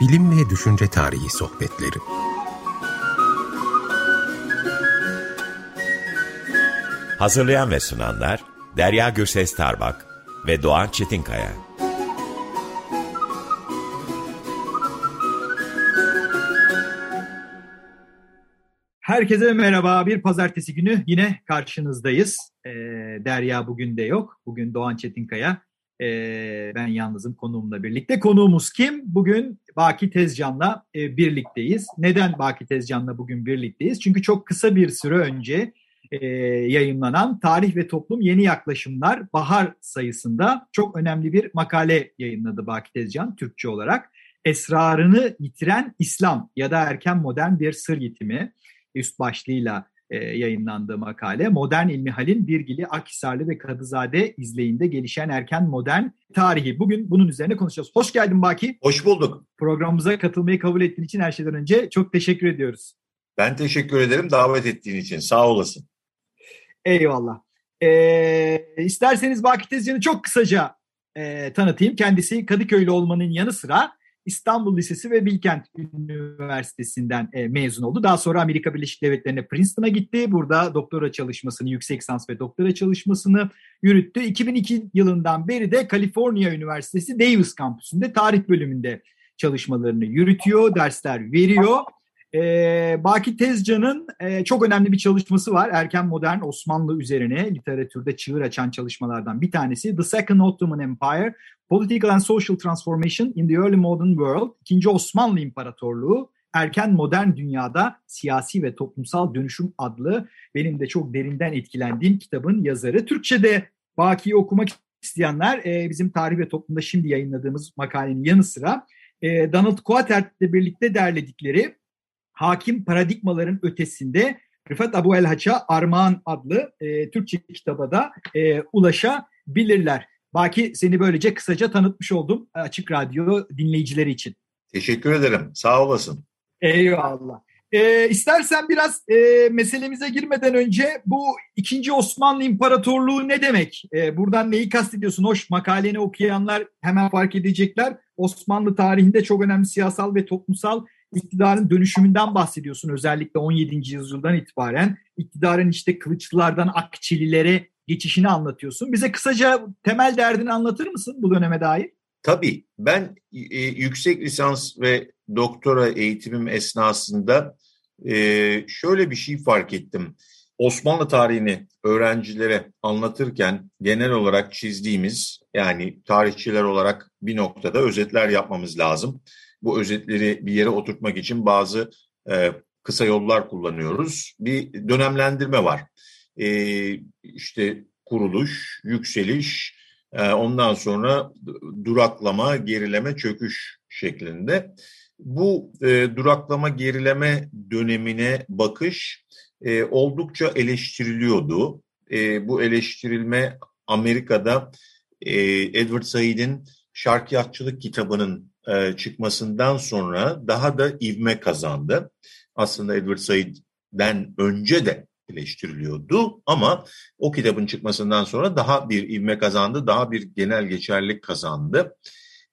Bilim ve Düşünce Tarihi Sohbetleri Hazırlayan ve sunanlar Derya Gürses Tarbak ve Doğan Çetinkaya. Herkese merhaba. Bir pazartesi günü yine karşınızdayız. Ee, Derya bugün de yok. Bugün Doğan Çetinkaya. Ee, ben yalnızım konuğumla birlikte. Konuğumuz kim? Bugün Baki Tezcan'la e, birlikteyiz. Neden Baki Tezcan'la bugün birlikteyiz? Çünkü çok kısa bir süre önce e, yayınlanan Tarih ve Toplum Yeni Yaklaşımlar Bahar sayısında çok önemli bir makale yayınladı Baki Tezcan Türkçe olarak. Esrarını yitiren İslam ya da erken modern bir sır yitimi üst başlığıyla e, yayınlandığı makale. Modern İlmihal'in Birgili, Akhisarlı ve Kadızade izleyinde gelişen erken modern tarihi. Bugün bunun üzerine konuşacağız. Hoş geldin Baki. Hoş bulduk. Programımıza katılmayı kabul ettiğin için her şeyden önce çok teşekkür ediyoruz. Ben teşekkür ederim davet ettiğin için. Sağ olasın. Eyvallah. Ee, isterseniz Baki Tezcan'ı çok kısaca e, tanıtayım. Kendisi Kadıköylü olmanın yanı sıra İstanbul Lisesi ve Bilkent Üniversitesi'nden e, mezun oldu. Daha sonra Amerika Birleşik Devletleri'ne Princeton'a gitti. Burada doktora çalışmasını, yüksek lisans ve doktora çalışmasını yürüttü. 2002 yılından beri de Kaliforniya Üniversitesi Davis kampüsünde tarih bölümünde çalışmalarını yürütüyor, dersler veriyor. E, Baki Tezcan'ın e, çok önemli bir çalışması var. Erken modern Osmanlı üzerine literatürde çığır açan çalışmalardan bir tanesi. The Second Ottoman Empire, Political and Social Transformation in the Early Modern World. İkinci Osmanlı İmparatorluğu, Erken Modern Dünyada Siyasi ve Toplumsal Dönüşüm adlı benim de çok derinden etkilendiğim kitabın yazarı. Türkçe'de Baki'yi okumak isteyenler e, bizim Tarih ve Toplum'da şimdi yayınladığımız makalenin yanı sıra e, Donald Quatert'le birlikte derledikleri hakim paradigmaların ötesinde Rıfat Abu El Haç'a Armağan adlı e, Türkçe kitaba da e, ulaşabilirler. Baki seni böylece kısaca tanıtmış oldum Açık Radyo dinleyicileri için. Teşekkür ederim. Sağ olasın. Eyvallah. E, istersen biraz e, meselemize girmeden önce bu ikinci Osmanlı İmparatorluğu ne demek? E, buradan neyi kastediyorsun? Hoş makaleni okuyanlar hemen fark edecekler. Osmanlı tarihinde çok önemli siyasal ve toplumsal iktidarın dönüşümünden bahsediyorsun özellikle 17. yüzyıldan itibaren. iktidarın işte kılıçlılardan Akçililere geçişini anlatıyorsun. Bize kısaca temel derdini anlatır mısın bu döneme dair? Tabii. Ben e, yüksek lisans ve doktora eğitimim esnasında e, şöyle bir şey fark ettim. Osmanlı tarihini öğrencilere anlatırken genel olarak çizdiğimiz yani tarihçiler olarak bir noktada özetler yapmamız lazım bu özetleri bir yere oturtmak için bazı e, kısa yollar kullanıyoruz. Bir dönemlendirme var. E, işte kuruluş, yükseliş, e, ondan sonra duraklama, gerileme, çöküş şeklinde. Bu e, duraklama, gerileme dönemine bakış e, oldukça eleştiriliyordu. E, bu eleştirilme Amerika'da e, Edward Said'in Şarkiyatçılık kitabının e, çıkmasından sonra daha da ivme kazandı. Aslında Edward Said'den önce de eleştiriliyordu ama o kitabın çıkmasından sonra daha bir ivme kazandı, daha bir genel geçerlik kazandı.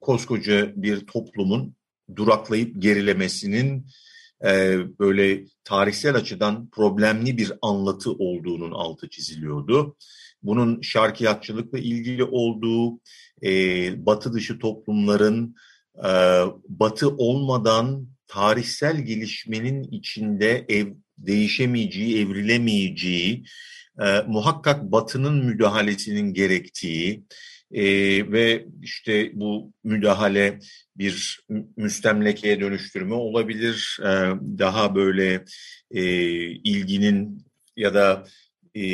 Koskoca bir toplumun duraklayıp gerilemesinin e, böyle tarihsel açıdan problemli bir anlatı olduğunun altı çiziliyordu. Bunun şarkiyatçılıkla ilgili olduğu, e, batı dışı toplumların ee, batı olmadan tarihsel gelişmenin içinde ev, değişemeyeceği, evrilemeyeceği, e, muhakkak batının müdahalesinin gerektiği e, ve işte bu müdahale bir müstemlekeye dönüştürme olabilir, e, daha böyle e, ilginin ya da e,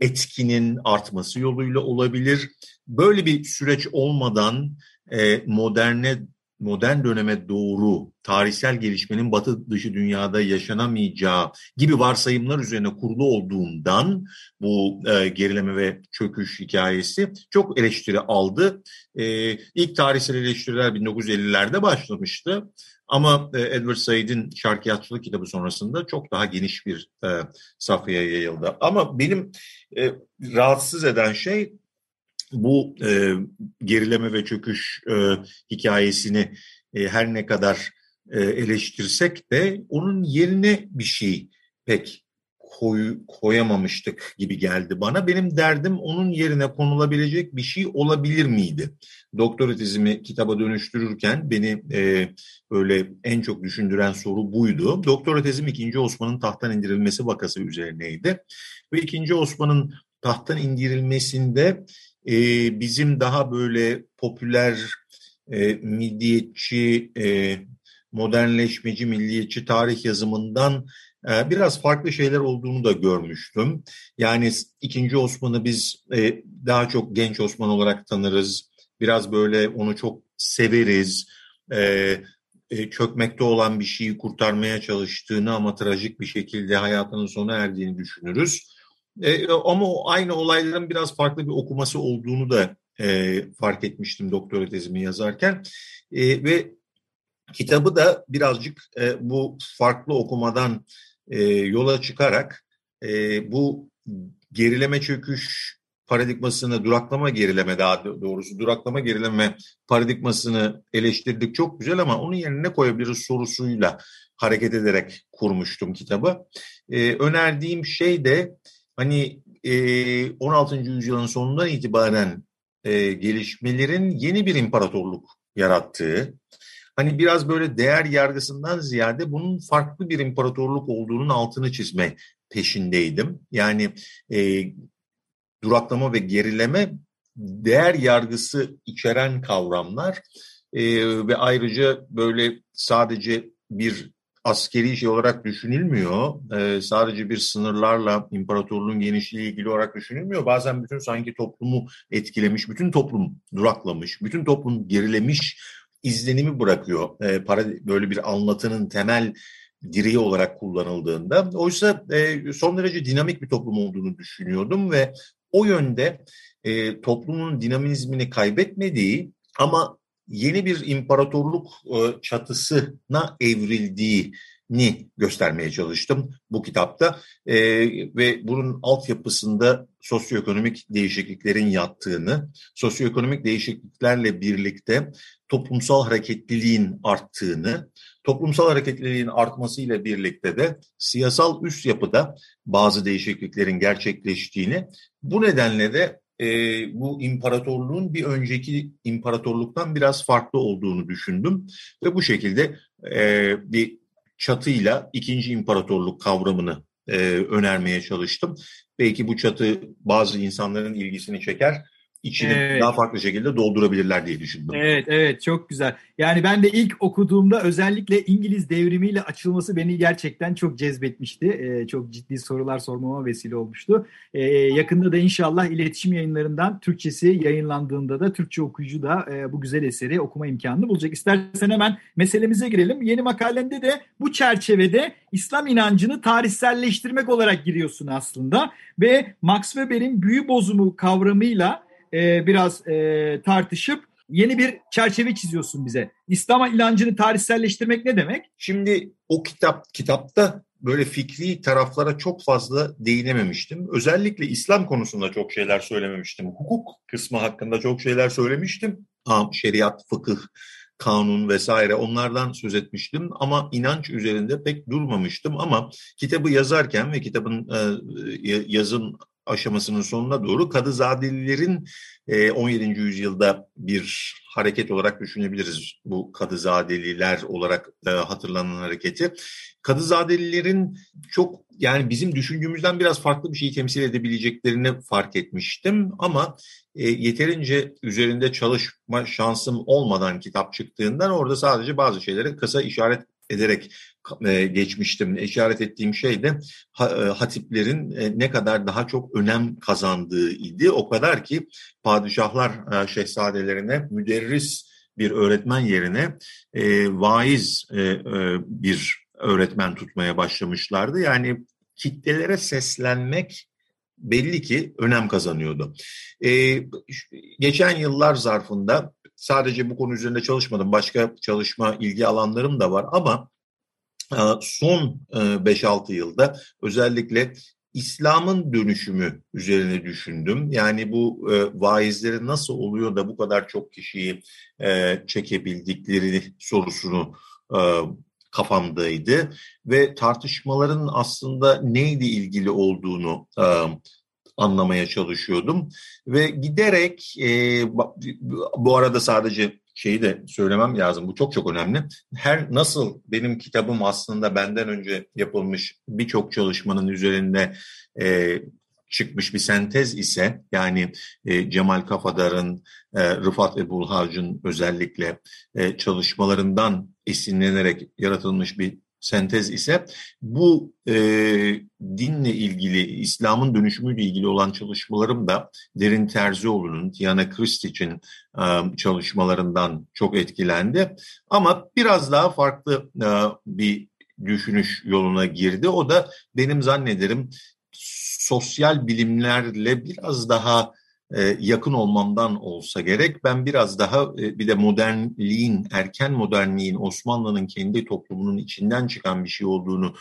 etkinin artması yoluyla olabilir. Böyle bir süreç olmadan e, moderne modern döneme doğru tarihsel gelişmenin batı dışı dünyada yaşanamayacağı gibi varsayımlar üzerine kurulu olduğundan bu e, gerileme ve çöküş hikayesi çok eleştiri aldı. E, ilk tarihsel eleştiriler 1950'lerde başlamıştı. Ama e, Edward Said'in Şarkiyatçılık kitabı sonrasında çok daha geniş bir e, safhaya yayıldı. Ama benim e, rahatsız eden şey bu e, gerileme ve çöküş e, hikayesini e, her ne kadar e, eleştirsek de onun yerine bir şey pek koy, koyamamıştık gibi geldi bana. Benim derdim onun yerine konulabilecek bir şey olabilir miydi? Doktora tezimi kitaba dönüştürürken beni e, böyle en çok düşündüren soru buydu. Doktora tezim 2. Osman'ın tahttan indirilmesi vakası üzerineydi. Ve 2. Osman'ın tahttan indirilmesinde e, bizim daha böyle popüler e, milliyetçi, e, modernleşmeci, milliyetçi tarih yazımından e, biraz farklı şeyler olduğunu da görmüştüm. Yani ikinci Osman'ı biz e, daha çok genç Osman olarak tanırız. Biraz böyle onu çok severiz. E, e, çökmekte olan bir şeyi kurtarmaya çalıştığını ama trajik bir şekilde hayatının sona erdiğini düşünürüz. E, ama aynı olayların biraz farklı bir okuması olduğunu da e, fark etmiştim doktora tezimi yazarken. E, ve kitabı da birazcık e, bu farklı okumadan e, yola çıkarak e, bu gerileme çöküş paradigmasını, duraklama gerileme daha doğrusu duraklama gerileme paradigmasını eleştirdik çok güzel ama onun yerine ne koyabiliriz sorusuyla hareket ederek kurmuştum kitabı. E, önerdiğim şey de hani e, 16. yüzyılın sonundan itibaren e, gelişmelerin yeni bir imparatorluk yarattığı, hani biraz böyle değer yargısından ziyade bunun farklı bir imparatorluk olduğunun altını çizme peşindeydim. Yani e, duraklama ve gerileme değer yargısı içeren kavramlar e, ve ayrıca böyle sadece bir askeri şey olarak düşünülmüyor. E, sadece bir sınırlarla imparatorluğun genişliği ilgili olarak düşünülmüyor. Bazen bütün sanki toplumu etkilemiş, bütün toplum duraklamış, bütün toplum gerilemiş izlenimi bırakıyor. E, para böyle bir anlatının temel direği olarak kullanıldığında. Oysa e, son derece dinamik bir toplum olduğunu düşünüyordum ve o yönde e, toplumun dinamizmini kaybetmediği ama yeni bir imparatorluk e, çatısına evrildiğini göstermeye çalıştım bu kitapta. E, ve bunun altyapısında sosyoekonomik değişikliklerin yattığını, sosyoekonomik değişikliklerle birlikte toplumsal hareketliliğin arttığını, toplumsal hareketliliğin artmasıyla birlikte de siyasal üst yapıda bazı değişikliklerin gerçekleştiğini, bu nedenle de e, bu imparatorluğun bir önceki imparatorluktan biraz farklı olduğunu düşündüm ve bu şekilde e, bir çatıyla ikinci imparatorluk kavramını e, önermeye çalıştım. Belki bu çatı bazı insanların ilgisini çeker içini evet. daha farklı şekilde doldurabilirler diye düşündüm. Evet, evet çok güzel. Yani ben de ilk okuduğumda özellikle İngiliz devrimiyle açılması beni gerçekten çok cezbetmişti. Ee, çok ciddi sorular sormama vesile olmuştu. Ee, yakında da inşallah iletişim yayınlarından Türkçesi yayınlandığında da Türkçe okuyucu da e, bu güzel eseri okuma imkanını bulacak. İstersen hemen meselemize girelim. Yeni makalende de bu çerçevede İslam inancını tarihselleştirmek olarak giriyorsun aslında. Ve Max Weber'in büyü bozumu kavramıyla e, biraz e, tartışıp yeni bir çerçeve çiziyorsun bize. İslam inancını tarihselleştirmek ne demek? Şimdi o kitap kitapta böyle fikri taraflara çok fazla değinememiştim. Özellikle İslam konusunda çok şeyler söylememiştim. Hukuk kısmı hakkında çok şeyler söylemiştim. Şeriat, fıkıh, kanun vesaire onlardan söz etmiştim ama inanç üzerinde pek durmamıştım ama kitabı yazarken ve kitabın e, yazım aşamasının sonuna doğru Kadızadelilerin 17. E, yüzyılda bir hareket olarak düşünebiliriz bu Kadızadeliler olarak e, hatırlanan hareketi. Kadızadelilerin çok yani bizim düşündüğümüzden biraz farklı bir şeyi temsil edebileceklerini fark etmiştim ama e, yeterince üzerinde çalışma şansım olmadan kitap çıktığından orada sadece bazı şeylere kısa işaret ederek e, geçmiştim. İşaret ettiğim şey de e, hatiplerin e, ne kadar daha çok önem kazandığı idi. O kadar ki padişahlar şehzadelerine müderris bir öğretmen yerine vaiz bir öğretmen tutmaya başlamışlardı. Yani kitlelere seslenmek belli ki önem kazanıyordu. Geçen yıllar zarfında sadece bu konu üzerinde çalışmadım. Başka çalışma ilgi alanlarım da var ama e, son 5-6 e, yılda özellikle İslam'ın dönüşümü üzerine düşündüm. Yani bu e, vaizleri nasıl oluyor da bu kadar çok kişiyi e, çekebildikleri sorusunu e, kafamdaydı. Ve tartışmaların aslında neyle ilgili olduğunu e, anlamaya çalışıyordum. Ve giderek e, bu arada sadece şeyi de söylemem lazım. Bu çok çok önemli. Her nasıl benim kitabım aslında benden önce yapılmış birçok çalışmanın üzerinde e, çıkmış bir sentez ise yani e, Cemal Kafadar'ın, e, Rıfat Ebulhac'ın özellikle e, çalışmalarından esinlenerek yaratılmış bir sentez ise bu e, dinle ilgili, İslam'ın dönüşümüyle ilgili olan çalışmalarım da Derin Terzioğlu'nun, Diana Kristich'in e, çalışmalarından çok etkilendi. Ama biraz daha farklı e, bir düşünüş yoluna girdi. O da benim zannederim sosyal bilimlerle biraz daha yakın olmamdan olsa gerek. Ben biraz daha e, bir de modernliğin, erken modernliğin Osmanlı'nın kendi toplumunun içinden çıkan bir şey olduğunu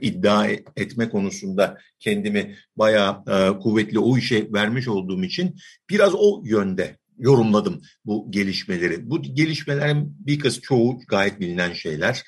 iddia etme konusunda kendimi bayağı e, kuvvetli o işe vermiş olduğum için biraz o yönde yorumladım bu gelişmeleri. Bu gelişmelerin bir kız çoğu gayet bilinen şeyler.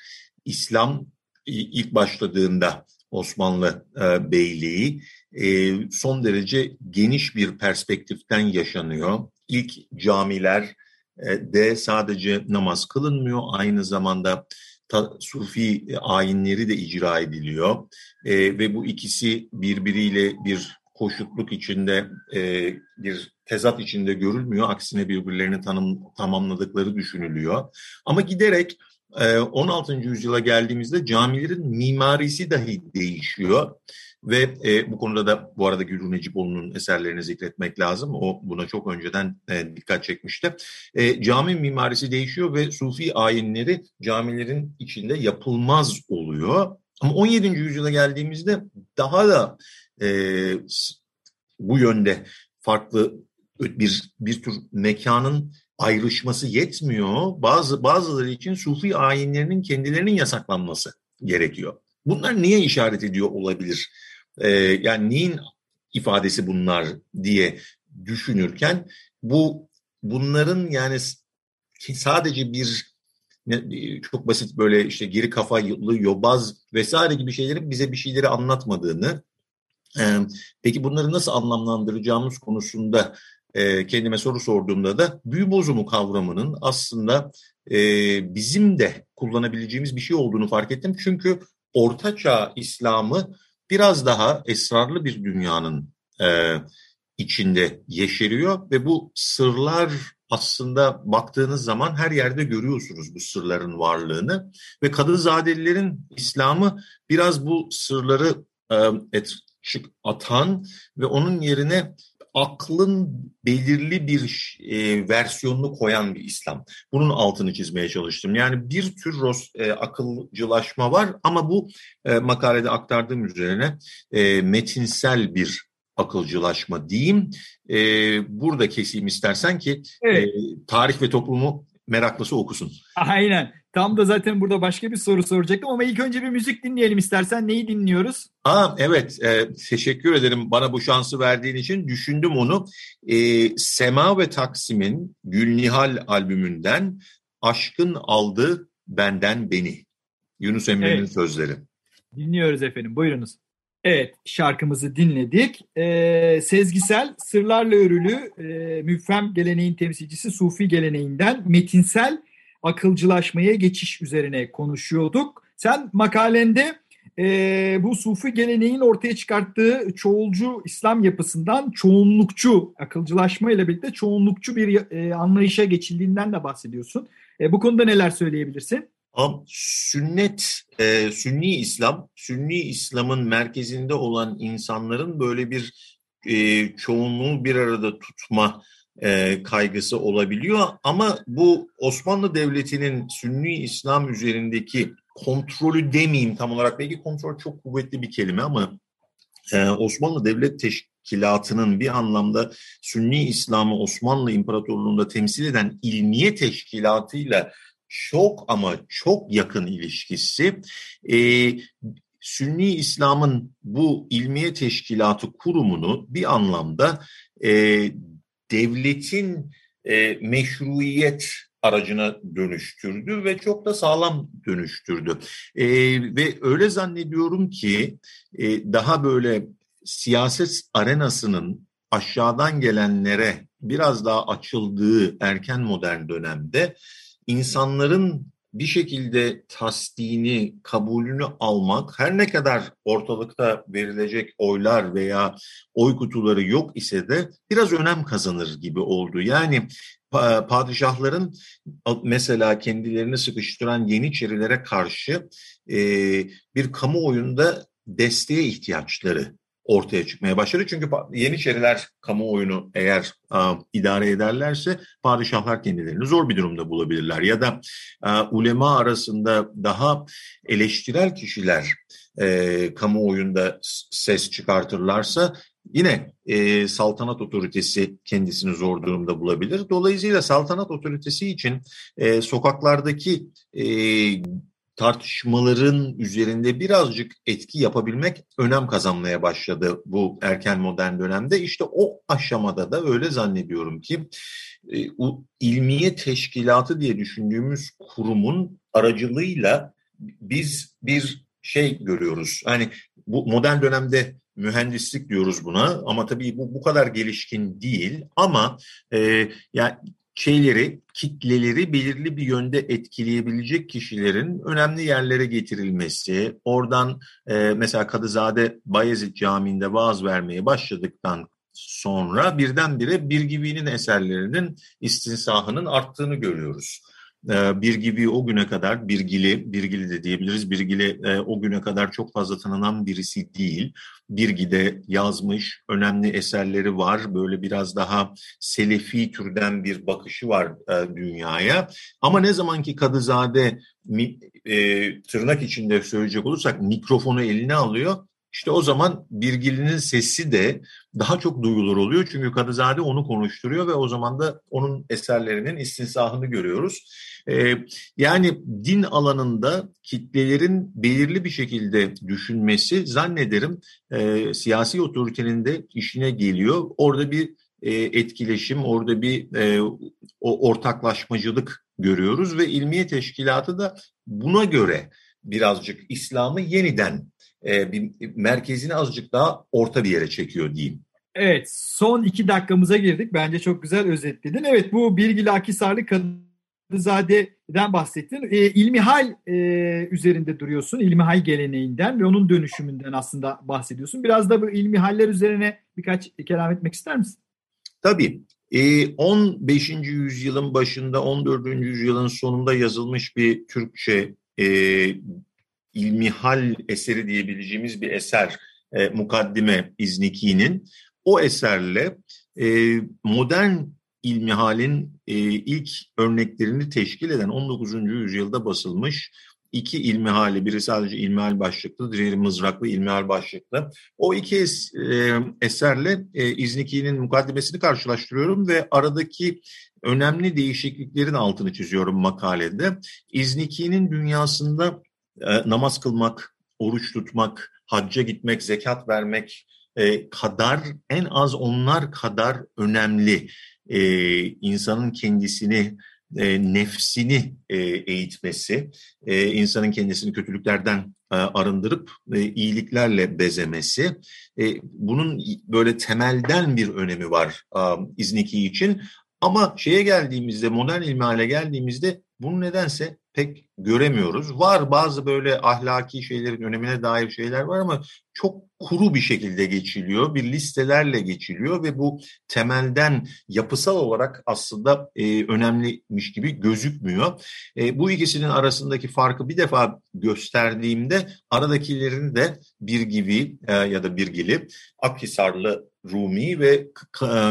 İslam ilk başladığında Osmanlı e, Beyliği e, son derece geniş bir perspektiften yaşanıyor. İlk camiler e, de sadece namaz kılınmıyor, aynı zamanda ta, Sufi ayinleri de icra ediliyor e, ve bu ikisi birbiriyle bir koşutluk içinde, e, bir tezat içinde görülmüyor. Aksine birbirlerini tanım, tamamladıkları düşünülüyor. Ama giderek 16. yüzyıla geldiğimizde camilerin mimarisi dahi değişiyor. Ve e, bu konuda da bu arada Gülru Necipoğlu'nun eserlerini zikretmek lazım. O buna çok önceden e, dikkat çekmişti. E, cami mimarisi değişiyor ve Sufi ayinleri camilerin içinde yapılmaz oluyor. Ama 17. yüzyıla geldiğimizde daha da e, bu yönde farklı bir bir tür mekanın ayrışması yetmiyor. Bazı bazıları için Sufi ayinlerinin kendilerinin yasaklanması gerekiyor. Bunlar niye işaret ediyor olabilir? Ee, yani neyin ifadesi bunlar diye düşünürken bu bunların yani sadece bir çok basit böyle işte geri kafalı yobaz vesaire gibi şeylerin bize bir şeyleri anlatmadığını peki bunları nasıl anlamlandıracağımız konusunda kendime soru sorduğumda da büyü bozumu kavramının aslında bizim de kullanabileceğimiz bir şey olduğunu fark ettim. Çünkü Ortaçağ İslam'ı biraz daha esrarlı bir dünyanın içinde yeşeriyor ve bu sırlar aslında baktığınız zaman her yerde görüyorsunuz bu sırların varlığını ve Kadızadelilerin İslam'ı biraz bu sırları et, atan ve onun yerine aklın belirli bir e, versiyonunu koyan bir İslam. Bunun altını çizmeye çalıştım. Yani bir tür ros, e, akılcılaşma var ama bu e, makalede aktardığım üzerine e, metinsel bir akılcılaşma diyeyim. E, burada keseyim istersen ki evet. e, tarih ve toplumu meraklısı okusun. Aynen. Tam da zaten burada başka bir soru soracaktım ama ilk önce bir müzik dinleyelim istersen. Neyi dinliyoruz? Aa, evet, e, teşekkür ederim bana bu şansı verdiğin için. Düşündüm onu. E, Sema ve Taksim'in Gülnihal albümünden Aşkın Aldı Benden Beni. Yunus Emre'nin evet. sözleri. Dinliyoruz efendim, buyurunuz. Evet, şarkımızı dinledik. Ee, sezgisel, sırlarla örülü, e, müfhem geleneğin temsilcisi Sufi geleneğinden metinsel akılcılaşmaya geçiş üzerine konuşuyorduk. Sen makalende e, bu Sufi geleneğin ortaya çıkarttığı çoğulcu İslam yapısından çoğunlukçu akılcılaşma ile birlikte çoğunlukçu bir e, anlayışa geçildiğinden de bahsediyorsun. E, bu konuda neler söyleyebilirsin? Sünnet, e, Sünni İslam, Sünni İslam'ın merkezinde olan insanların böyle bir e, çoğunluğu bir arada tutma e, kaygısı olabiliyor. Ama bu Osmanlı Devleti'nin Sünni İslam üzerindeki kontrolü demeyeyim tam olarak. Belki kontrol çok kuvvetli bir kelime ama e, Osmanlı Devlet Teşkilatı'nın bir anlamda Sünni İslam'ı Osmanlı İmparatorluğu'nda temsil eden ilmiye teşkilatıyla çok ama çok yakın ilişkisi e, Sünni İslam'ın bu ilmiye teşkilatı kurumunu bir anlamda e, devletin e, meşruiyet aracına dönüştürdü ve çok da sağlam dönüştürdü. E, ve öyle zannediyorum ki e, daha böyle siyaset arenasının aşağıdan gelenlere biraz daha açıldığı erken modern dönemde insanların bir şekilde tasdini, kabulünü almak her ne kadar ortalıkta verilecek oylar veya oy kutuları yok ise de biraz önem kazanır gibi oldu. Yani padişahların mesela kendilerini sıkıştıran Yeniçerilere karşı bir kamuoyunda desteğe ihtiyaçları ortaya çıkmaya başladı. Çünkü Yeniçeriler kamuoyunu eğer a, idare ederlerse padişahlar kendilerini zor bir durumda bulabilirler. Ya da a, ulema arasında daha eleştirel kişiler e, kamuoyunda ses çıkartırlarsa yine e, saltanat otoritesi kendisini zor durumda bulabilir. Dolayısıyla saltanat otoritesi için e, sokaklardaki e, tartışmaların üzerinde birazcık etki yapabilmek önem kazanmaya başladı bu erken modern dönemde. İşte o aşamada da öyle zannediyorum ki e, ilmiye teşkilatı diye düşündüğümüz kurumun aracılığıyla biz bir şey görüyoruz. Hani bu modern dönemde mühendislik diyoruz buna ama tabii bu bu kadar gelişkin değil ama e, yani şeyleri, kitleleri belirli bir yönde etkileyebilecek kişilerin önemli yerlere getirilmesi, oradan e, mesela Kadızade Bayezid Camii'nde vaaz vermeye başladıktan sonra birdenbire Bir Gibi'nin eserlerinin istinsahının arttığını görüyoruz. E, bir gibi o güne kadar Birgili, Birgili de diyebiliriz. Birgili e, o güne kadar çok fazla tanınan birisi değil. Birgi'de yazmış, önemli eserleri var. Böyle biraz daha selefi türden bir bakışı var e, dünyaya. Ama ne zaman ki Kadızade e, tırnak içinde söyleyecek olursak mikrofonu eline alıyor, işte o zaman Birgili'nin sesi de daha çok duyulur oluyor. Çünkü Kadızade onu konuşturuyor ve o zaman da onun eserlerinin istinsahını görüyoruz. Ee, yani din alanında kitlelerin belirli bir şekilde düşünmesi zannederim e, siyasi otoritenin de işine geliyor. Orada bir e, etkileşim, orada bir e, o ortaklaşmacılık görüyoruz ve ilmiye teşkilatı da buna göre birazcık İslam'ı yeniden e, bir merkezini azıcık daha orta bir yere çekiyor diyeyim. Evet son iki dakikamıza girdik. Bence çok güzel özetledin. Evet bu Birgil Akisarlı Kadızade'den bahsettin. E, ilmihal e, üzerinde duruyorsun. İlmihal geleneğinden ve onun dönüşümünden aslında bahsediyorsun. Biraz da bu ilmihaller üzerine birkaç kelam etmek ister misin? Tabii. 15. yüzyılın başında 14. yüzyılın sonunda yazılmış bir Türkçe ilmihal eseri diyebileceğimiz bir eser e, Mukaddime İzniki'nin. O eserle e, modern ilmihalin e, ilk örneklerini teşkil eden 19. yüzyılda basılmış iki ilmihali, biri sadece ilmihal başlıklı, diğeri mızraklı ilmihal başlıklı. O iki es, e, eserle e, İzniki'nin mukaddimesini karşılaştırıyorum ve aradaki önemli değişikliklerin altını çiziyorum makalede. İzniki'nin dünyasında e, namaz kılmak, oruç tutmak, hacca gitmek, zekat vermek e, kadar en az onlar kadar önemli e, insanın kendisini nefsini eğitmesi, insanın kendisini kötülüklerden arındırıp iyiliklerle bezemesi. Bunun böyle temelden bir önemi var İzniki için. Ama şeye geldiğimizde, modern ilmihale geldiğimizde bunu nedense pek göremiyoruz. Var bazı böyle ahlaki şeylerin önemine dair şeyler var ama çok kuru bir şekilde geçiliyor. Bir listelerle geçiliyor ve bu temelden yapısal olarak aslında e, önemliymiş gibi gözükmüyor. E, bu ikisinin arasındaki farkı bir defa gösterdiğimde aradakilerini de bir gibi e, ya da birgili Akhisarlı Rumi ve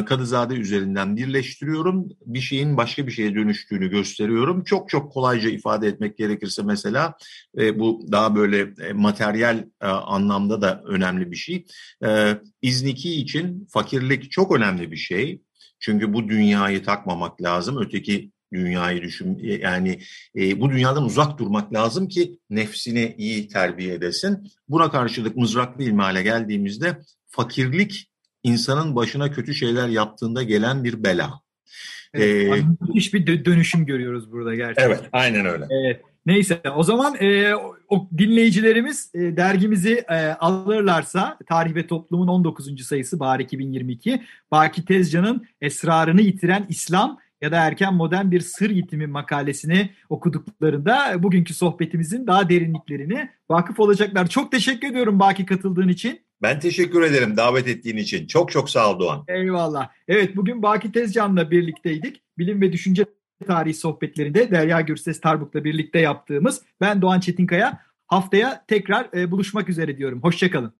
Kadızade üzerinden birleştiriyorum. Bir şeyin başka bir şeye dönüştüğünü gösteriyorum. Çok çok kolayca ifade etmek gerekirse mesela e, bu daha böyle e, materyal e, anlamda da önemli bir şey. E, İzniki için fakirlik çok önemli bir şey. Çünkü bu dünyayı takmamak lazım. Öteki dünyayı düşün. Yani e, bu dünyadan uzak durmak lazım ki nefsini iyi terbiye edesin. Buna karşılık mızraklı ilmihale geldiğimizde fakirlik insanın başına kötü şeyler yaptığında gelen bir bela. Evet, ee, müthiş bir dönüşüm görüyoruz burada gerçekten. Evet, aynen öyle. Evet. Neyse o zaman e, o dinleyicilerimiz e, dergimizi e, alırlarsa Tarih ve Toplum'un 19. sayısı Bahar 2022 Baki Tezcan'ın Esrarını Yitiren İslam ya da Erken Modern Bir Sır Yitimi makalesini okuduklarında bugünkü sohbetimizin daha derinliklerini vakıf olacaklar. Çok teşekkür ediyorum Baki katıldığın için. Ben teşekkür ederim davet ettiğin için. Çok çok sağ ol Doğan. Eyvallah. Evet bugün Baki Tezcan'la birlikteydik. Bilim ve düşünce tarihi sohbetlerinde Derya Gürses Tarbuk'la birlikte yaptığımız ben Doğan Çetinkaya haftaya tekrar e, buluşmak üzere diyorum. Hoşçakalın.